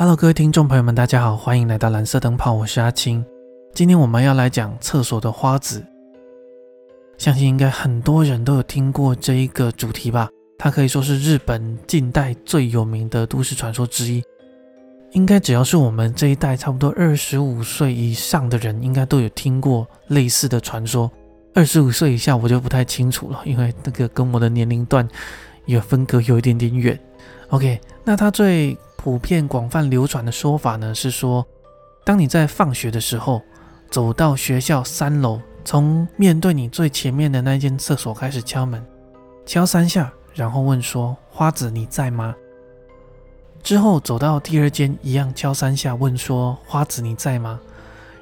Hello，各位听众朋友们，大家好，欢迎来到蓝色灯泡，我是阿青。今天我们要来讲厕所的花子，相信应该很多人都有听过这一个主题吧？它可以说是日本近代最有名的都市传说之一。应该只要是我们这一代差不多二十五岁以上的人，应该都有听过类似的传说。二十五岁以下我就不太清楚了，因为那个跟我的年龄段有分隔有一点点远。OK，那它最普遍广泛流传的说法呢，是说，当你在放学的时候，走到学校三楼，从面对你最前面的那间厕所开始敲门，敲三下，然后问说：“花子你在吗？”之后走到第二间，一样敲三下，问说：“花子你在吗？”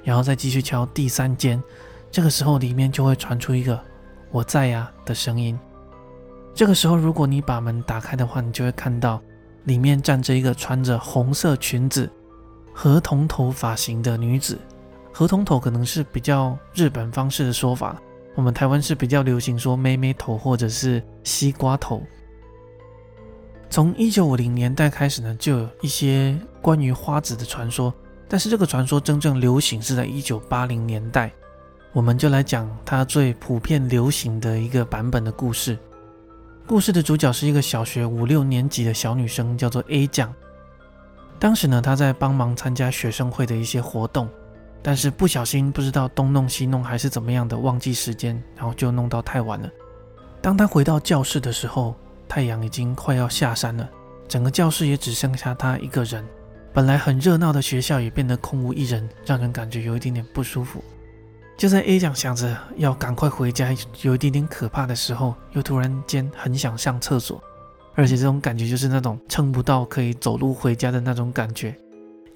然后再继续敲第三间，这个时候里面就会传出一个“我在呀”的声音。这个时候，如果你把门打开的话，你就会看到里面站着一个穿着红色裙子、合同头发型的女子。合同头可能是比较日本方式的说法，我们台湾是比较流行说妹妹头或者是西瓜头。从一九五零年代开始呢，就有一些关于花子的传说，但是这个传说真正流行是在一九八零年代。我们就来讲它最普遍流行的一个版本的故事。故事的主角是一个小学五六年级的小女生，叫做 A 酱。当时呢，她在帮忙参加学生会的一些活动，但是不小心不知道东弄西弄还是怎么样的，忘记时间，然后就弄到太晚了。当她回到教室的时候，太阳已经快要下山了，整个教室也只剩下她一个人。本来很热闹的学校也变得空无一人，让人感觉有一点点不舒服。就在 A 酱想着要赶快回家，有一点点可怕的时候，又突然间很想上厕所，而且这种感觉就是那种撑不到可以走路回家的那种感觉。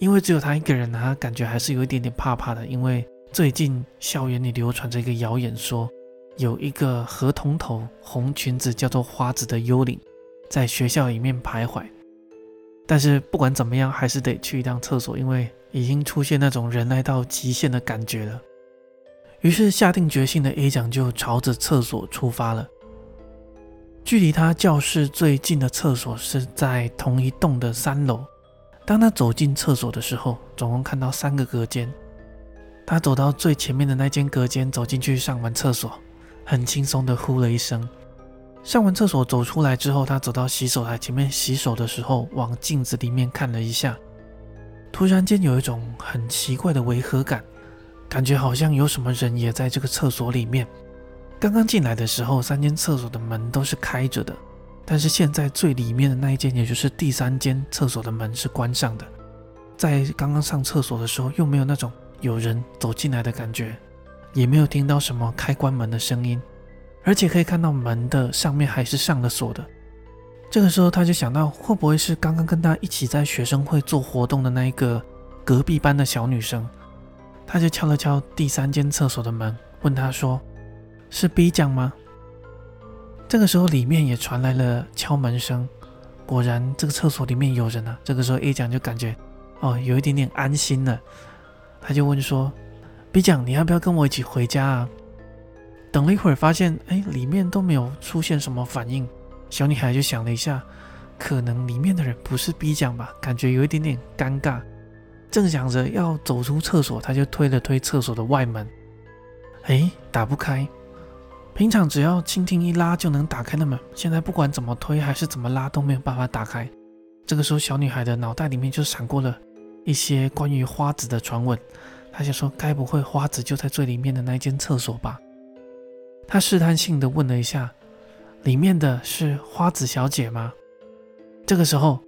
因为只有他一个人，他感觉还是有一点点怕怕的。因为最近校园里流传着一个谣言，说有一个河童头、红裙子叫做花子的幽灵在学校里面徘徊。但是不管怎么样，还是得去一趟厕所，因为已经出现那种人来到极限的感觉了。于是下定决心的 A 奖就朝着厕所出发了。距离他教室最近的厕所是在同一栋的三楼。当他走进厕所的时候，总共看到三个隔间。他走到最前面的那间隔间，走进去上完厕所，很轻松的呼了一声。上完厕所走出来之后，他走到洗手台前面洗手的时候，往镜子里面看了一下，突然间有一种很奇怪的违和感。感觉好像有什么人也在这个厕所里面。刚刚进来的时候，三间厕所的门都是开着的，但是现在最里面的那一间，也就是第三间厕所的门是关上的。在刚刚上厕所的时候，又没有那种有人走进来的感觉，也没有听到什么开关门的声音，而且可以看到门的上面还是上了锁的。这个时候，他就想到，会不会是刚刚跟他一起在学生会做活动的那一个隔壁班的小女生？他就敲了敲第三间厕所的门，问他说：“是 B 酱吗？”这个时候里面也传来了敲门声，果然这个厕所里面有人啊。这个时候 A 酱就感觉哦有一点点安心了，他就问说：“B 酱，你要不要跟我一起回家啊？”等了一会儿，发现哎里面都没有出现什么反应，小女孩就想了一下，可能里面的人不是 B 酱吧，感觉有一点点尴尬。正想着要走出厕所，他就推了推厕所的外门，哎，打不开。平常只要轻轻一拉就能打开的门，现在不管怎么推还是怎么拉都没有办法打开。这个时候，小女孩的脑袋里面就闪过了一些关于花子的传闻，她想说，该不会花子就在最里面的那间厕所吧？她试探性的问了一下，里面的是花子小姐吗？这个时候。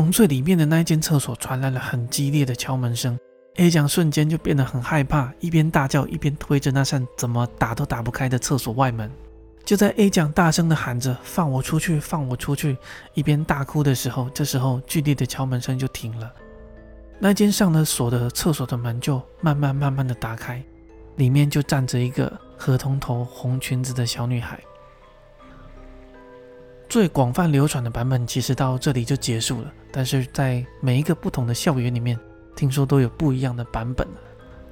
从最里面的那一间厕所传来了很激烈的敲门声，A 酱瞬间就变得很害怕，一边大叫一边推着那扇怎么打都打不开的厕所外门。就在 A 酱大声的喊着“放我出去，放我出去”，一边大哭的时候，这时候剧烈的敲门声就停了，那间上了锁的厕所的门就慢慢慢慢的打开，里面就站着一个河童头、红裙子的小女孩。最广泛流传的版本其实到这里就结束了，但是在每一个不同的校园里面，听说都有不一样的版本。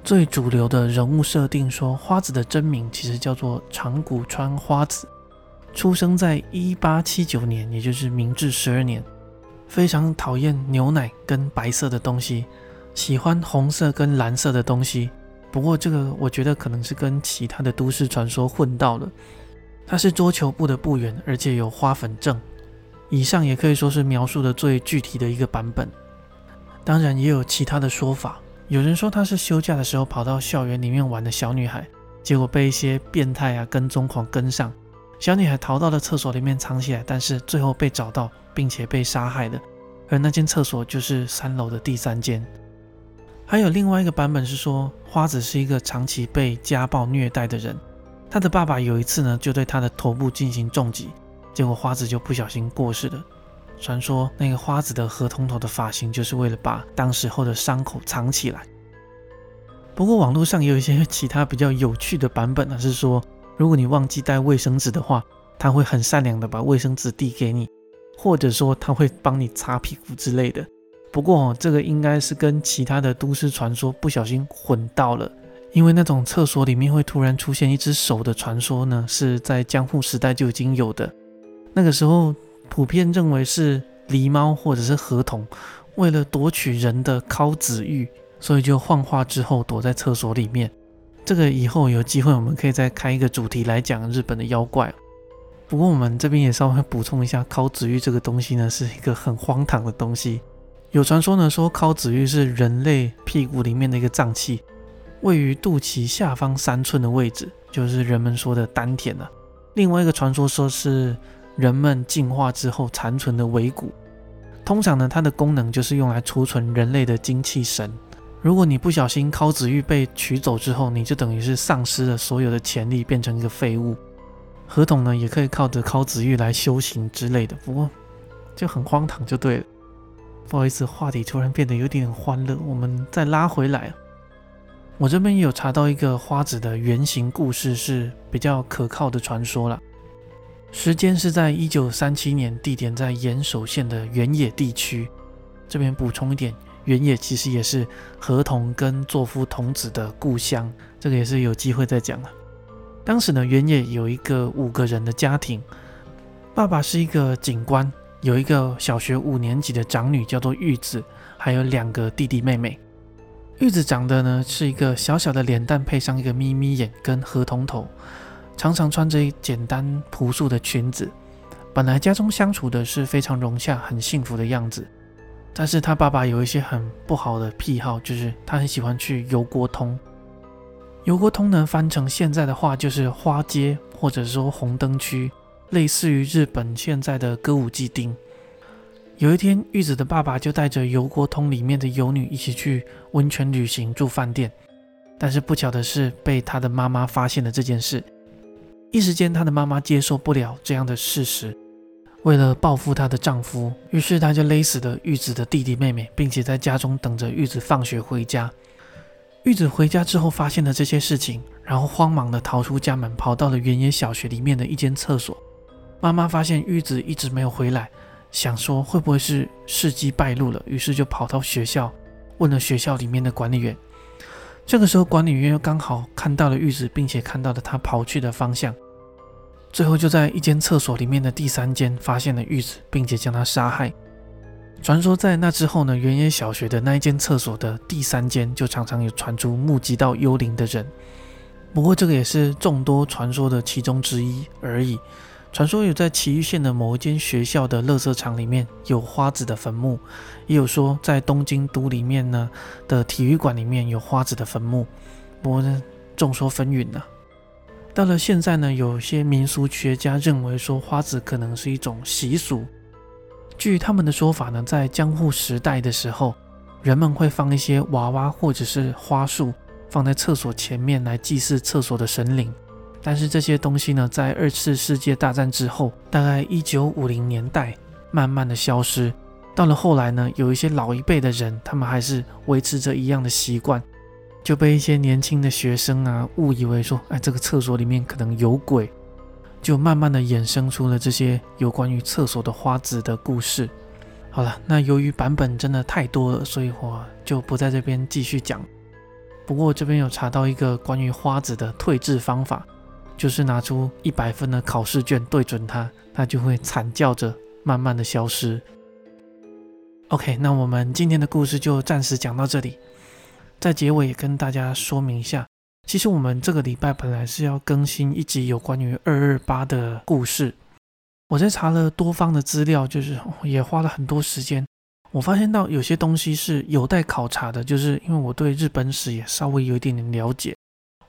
最主流的人物设定说，花子的真名其实叫做长谷川花子，出生在一八七九年，也就是明治十二年，非常讨厌牛奶跟白色的东西，喜欢红色跟蓝色的东西。不过这个我觉得可能是跟其他的都市传说混到了。他是桌球部的部员，而且有花粉症。以上也可以说是描述的最具体的一个版本。当然也有其他的说法，有人说他是休假的时候跑到校园里面玩的小女孩，结果被一些变态啊跟踪狂跟上，小女孩逃到了厕所里面藏起来，但是最后被找到并且被杀害的。而那间厕所就是三楼的第三间。还有另外一个版本是说，花子是一个长期被家暴虐待的人。他的爸爸有一次呢，就对他的头部进行重击，结果花子就不小心过世了。传说那个花子的河童头的发型，就是为了把当时候的伤口藏起来。不过网络上也有一些其他比较有趣的版本呢，是说如果你忘记带卫生纸的话，他会很善良的把卫生纸递给你，或者说他会帮你擦屁股之类的。不过这个应该是跟其他的都市传说不小心混到了。因为那种厕所里面会突然出现一只手的传说呢，是在江户时代就已经有的。那个时候普遍认为是狸猫或者是河童，为了夺取人的尻子玉，所以就幻化之后躲在厕所里面。这个以后有机会我们可以再开一个主题来讲日本的妖怪。不过我们这边也稍微补充一下，尻子玉这个东西呢，是一个很荒唐的东西。有传说呢说尻子玉是人类屁股里面的一个脏器。位于肚脐下方三寸的位置，就是人们说的丹田了。另外一个传说说是人们进化之后残存的尾骨。通常呢，它的功能就是用来储存人类的精气神。如果你不小心尻子玉被取走之后，你就等于是丧失了所有的潜力，变成一个废物。合同呢，也可以靠着尻子玉来修行之类的。不过就很荒唐，就对了。不好意思，话题突然变得有点欢乐，我们再拉回来。我这边也有查到一个花子的原型故事，是比较可靠的传说了。时间是在一九三七年，地点在岩手县的原野地区。这边补充一点，原野其实也是河童跟作夫童子的故乡，这个也是有机会再讲了。当时呢，原野有一个五个人的家庭，爸爸是一个警官，有一个小学五年级的长女叫做玉子，还有两个弟弟妹妹。玉子长得呢是一个小小的脸蛋，配上一个眯眯眼跟河童头，常常穿着简单朴素的裙子。本来家中相处的是非常融洽、很幸福的样子。但是他爸爸有一些很不好的癖好，就是他很喜欢去油锅通。油锅通呢翻成现在的话就是花街，或者说红灯区，类似于日本现在的歌舞伎町。有一天，玉子的爸爸就带着油锅通里面的游女一起去温泉旅行住饭店，但是不巧的是被他的妈妈发现了这件事。一时间，他的妈妈接受不了这样的事实，为了报复她的丈夫，于是她就勒死了玉子的弟弟妹妹，并且在家中等着玉子放学回家。玉子回家之后发现了这些事情，然后慌忙的逃出家门，跑到了原野小学里面的一间厕所。妈妈发现玉子一直没有回来。想说会不会是事迹败露了，于是就跑到学校问了学校里面的管理员。这个时候，管理员又刚好看到了玉子，并且看到了他跑去的方向。最后就在一间厕所里面的第三间发现了玉子，并且将他杀害。传说在那之后呢，原野小学的那一间厕所的第三间就常常有传出目击到幽灵的人。不过这个也是众多传说的其中之一而已。传说有在崎玉县的某一间学校的垃圾场里面有花子的坟墓，也有说在东京都里面呢的体育馆里面有花子的坟墓。不过呢，众说纷纭呢。到了现在呢，有些民俗学家认为说花子可能是一种习俗。据他们的说法呢，在江户时代的时候，人们会放一些娃娃或者是花束放在厕所前面来祭祀厕所的神灵。但是这些东西呢，在二次世界大战之后，大概一九五零年代，慢慢的消失。到了后来呢，有一些老一辈的人，他们还是维持着一样的习惯，就被一些年轻的学生啊误以为说，哎，这个厕所里面可能有鬼，就慢慢的衍生出了这些有关于厕所的花子的故事。好了，那由于版本真的太多了，所以我就不在这边继续讲。不过这边有查到一个关于花子的退治方法。就是拿出一百分的考试卷对准它，它就会惨叫着慢慢的消失。OK，那我们今天的故事就暂时讲到这里。在结尾也跟大家说明一下，其实我们这个礼拜本来是要更新一集有关于二二八的故事。我在查了多方的资料，就是也花了很多时间。我发现到有些东西是有待考察的，就是因为我对日本史也稍微有一点点了解。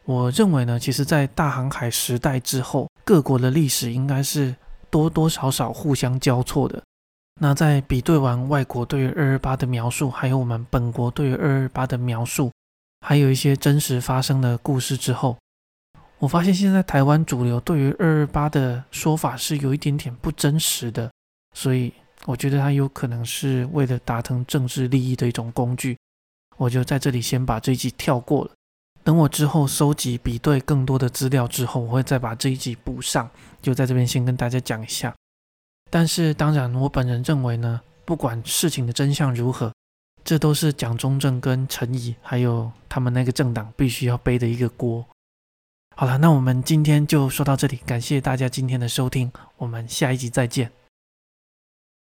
我认为呢，其实，在大航海时代之后，各国的历史应该是多多少少互相交错的。那在比对完外国对于二二八的描述，还有我们本国对于二二八的描述，还有一些真实发生的故事之后，我发现现在台湾主流对于二二八的说法是有一点点不真实的，所以我觉得它有可能是为了达成政治利益的一种工具。我就在这里先把这一集跳过了。等我之后收集比对更多的资料之后，我会再把这一集补上。就在这边先跟大家讲一下。但是当然，我本人认为呢，不管事情的真相如何，这都是蒋中正跟陈仪还有他们那个政党必须要背的一个锅。好了，那我们今天就说到这里，感谢大家今天的收听，我们下一集再见。